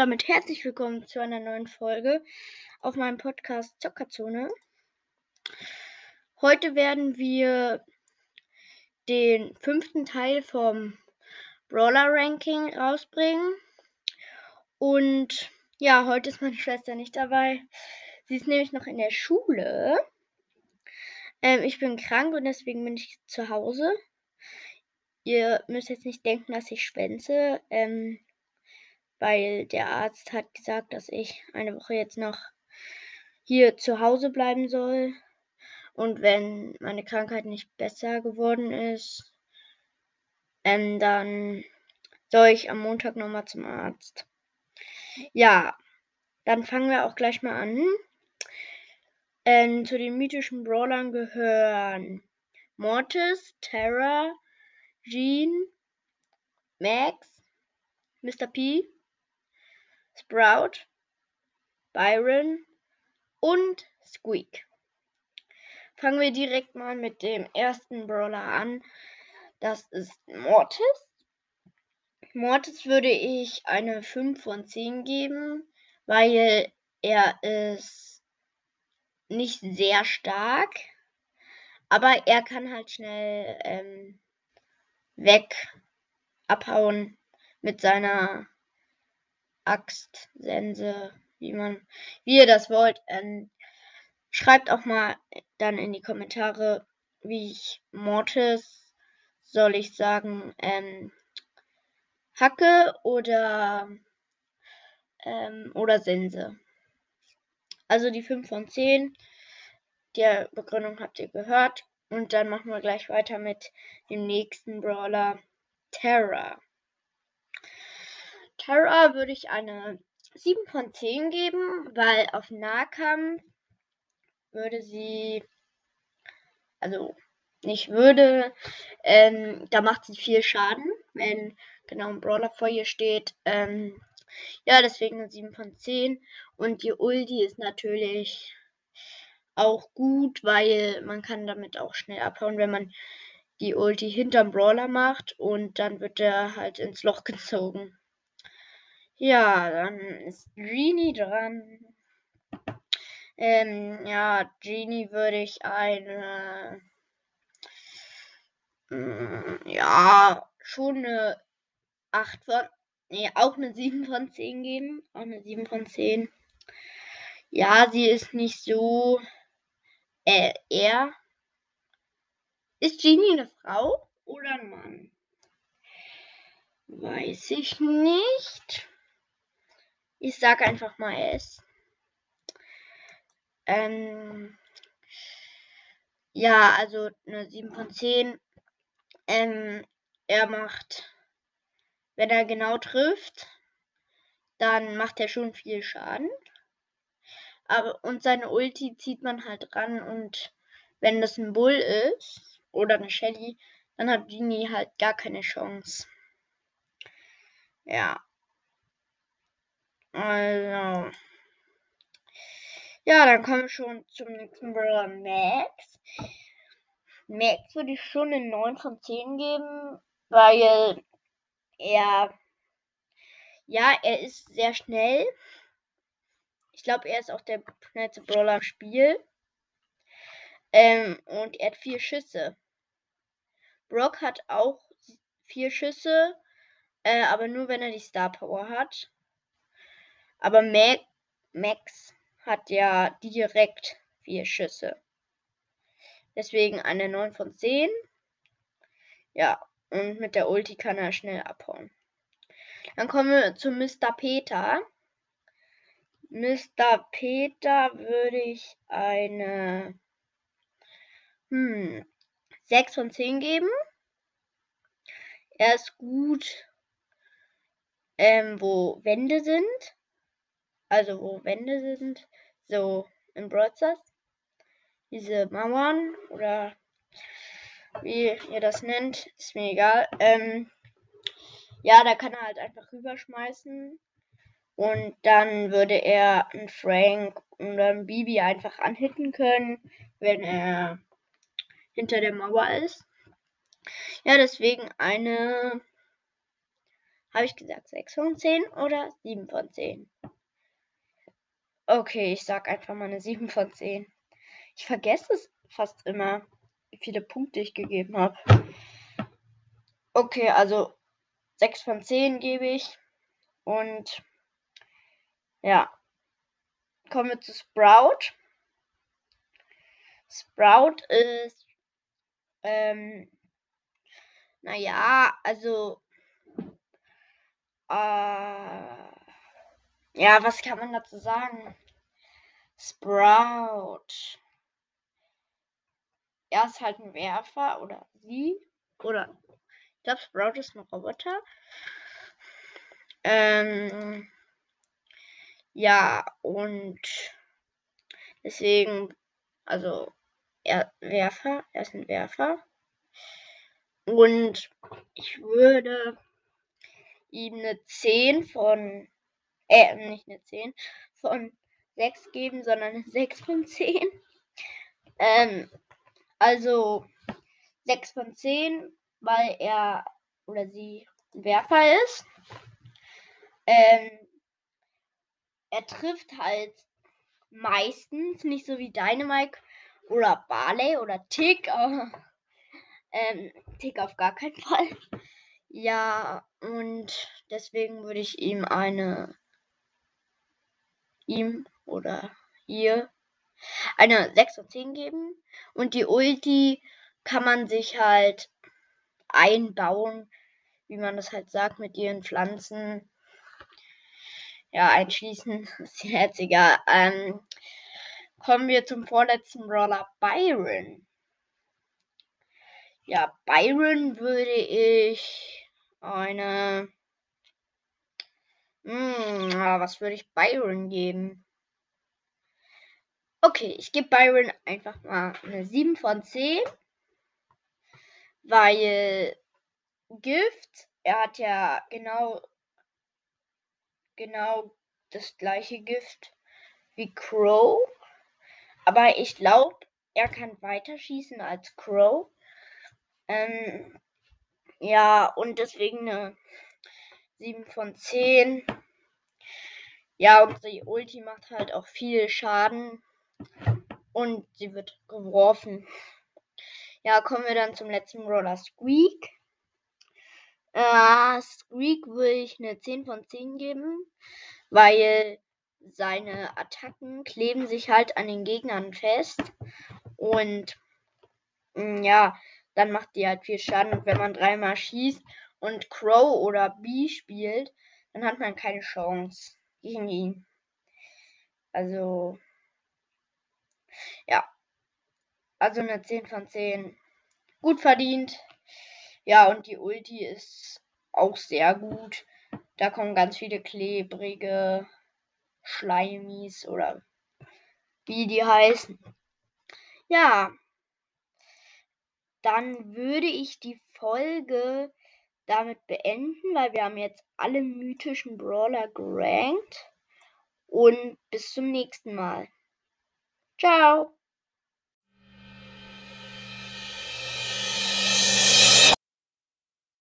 damit herzlich willkommen zu einer neuen Folge auf meinem Podcast Zockerzone. Heute werden wir den fünften Teil vom Brawler Ranking rausbringen. Und ja, heute ist meine Schwester nicht dabei. Sie ist nämlich noch in der Schule. Ähm, ich bin krank und deswegen bin ich zu Hause. Ihr müsst jetzt nicht denken, dass ich schwänze. Ähm, weil der Arzt hat gesagt, dass ich eine Woche jetzt noch hier zu Hause bleiben soll. Und wenn meine Krankheit nicht besser geworden ist, ähm, dann soll ich am Montag nochmal zum Arzt. Ja, dann fangen wir auch gleich mal an. Ähm, zu den mythischen Brawlern gehören Mortis, Terra, Jean, Max, Mr. P, Sprout, Byron und Squeak. Fangen wir direkt mal mit dem ersten Brawler an. Das ist Mortis. Mortis würde ich eine 5 von 10 geben, weil er ist nicht sehr stark, aber er kann halt schnell ähm, weg abhauen mit seiner Axt, Sense, wie man, wie ihr das wollt. Ähm, schreibt auch mal dann in die Kommentare, wie ich Mortis, soll ich sagen, ähm, Hacke oder, ähm, oder Sense. Also die 5 von 10. Die Begründung habt ihr gehört. Und dann machen wir gleich weiter mit dem nächsten Brawler, Terra. Terra würde ich eine 7 von 10 geben, weil auf Nahkampf würde sie, also nicht würde, ähm, da macht sie viel Schaden, wenn genau ein Brawler vor ihr steht. Ähm, ja, deswegen eine 7 von 10. Und die Ulti ist natürlich auch gut, weil man kann damit auch schnell abhauen, wenn man die Ulti hinterm Brawler macht und dann wird er halt ins Loch gezogen. Ja, dann ist Genie dran. Ähm, ja, Genie würde ich eine. Mm, ja, schon eine 8 von. Nee, auch eine 7 von 10 geben. Auch eine 7 von 10. Ja, sie ist nicht so. Äh, er. Ist Genie eine Frau oder ein Mann? Weiß ich nicht. Ich sage einfach mal S. Ähm, ja, also eine 7 von 10. Ähm, er macht, wenn er genau trifft, dann macht er schon viel Schaden. Aber und seine Ulti zieht man halt ran und wenn das ein Bull ist oder eine Shelly, dann hat Genie halt gar keine Chance. Ja. Also. Ja, dann kommen wir schon zum nächsten Brawler Max. Max würde ich schon eine 9 von 10 geben, weil er. Ja, er ist sehr schnell. Ich glaube, er ist auch der schnellste Brawler im Spiel. Ähm, und er hat vier Schüsse. Brock hat auch vier Schüsse, äh, aber nur wenn er die Star Power hat. Aber Max hat ja direkt vier Schüsse. Deswegen eine 9 von 10. Ja, und mit der Ulti kann er schnell abhauen. Dann kommen wir zu Mr. Peter. Mr. Peter würde ich eine hm, 6 von 10 geben. Er ist gut, ähm, wo Wände sind also wo Wände sind, so in Brawl Diese Mauern oder wie ihr das nennt, ist mir egal. Ähm, ja, da kann er halt einfach rüberschmeißen. Und dann würde er einen Frank oder einen Bibi einfach anhitten können, wenn er hinter der Mauer ist. Ja, deswegen eine Habe ich gesagt 6 von 10 oder 7 von 10? Okay, ich sag einfach mal eine 7 von 10. Ich vergesse es fast immer, wie viele Punkte ich gegeben habe. Okay, also 6 von 10 gebe ich. Und ja, kommen wir zu Sprout. Sprout ist, ähm, naja, also, äh, ja, was kann man dazu sagen? Sprout. Er ist halt ein Werfer oder sie. Oder ich glaube, Sprout ist ein Roboter. Ähm, ja, und deswegen, also er Werfer, er ist ein Werfer. Und ich würde ihm eine 10 von, äh, nicht eine 10 von 6 geben, sondern eine 6 von 10. Ähm, also 6 von 10, weil er oder sie ein Werfer ist. Ähm, er trifft halt meistens nicht so wie Dynamite oder Barley oder Tick, aber ähm, Tick auf gar keinen Fall. Ja, und deswegen würde ich ihm eine ihm oder ihr eine 6 von 10 geben. Und die Ulti kann man sich halt einbauen, wie man das halt sagt, mit ihren Pflanzen. Ja, einschließen. Ist jetzt egal. Ähm, kommen wir zum vorletzten Brawler, Byron. Ja, Byron würde ich eine. Hm, was würde ich Byron geben? Okay, ich gebe Byron einfach mal eine 7 von 10. Weil Gift, er hat ja genau, genau das gleiche Gift wie Crow. Aber ich glaube, er kann weiter schießen als Crow. Ähm, ja, und deswegen eine 7 von 10. Ja, und die Ulti macht halt auch viel Schaden. Und sie wird geworfen. Ja, kommen wir dann zum letzten Roller Squeak. Äh, Squeak würde ich eine 10 von 10 geben, weil seine Attacken kleben sich halt an den Gegnern fest. Und mh, mm, ja, dann macht die halt viel Schaden. Und wenn man dreimal schießt und Crow oder B spielt, dann hat man keine Chance gegen ihn. Also, ja. Also eine 10 von 10. Gut verdient. Ja, und die Ulti ist auch sehr gut. Da kommen ganz viele klebrige Schleimis oder wie die heißen. Ja, dann würde ich die Folge damit beenden, weil wir haben jetzt alle mythischen Brawler gerankt. Und bis zum nächsten Mal. Ciao.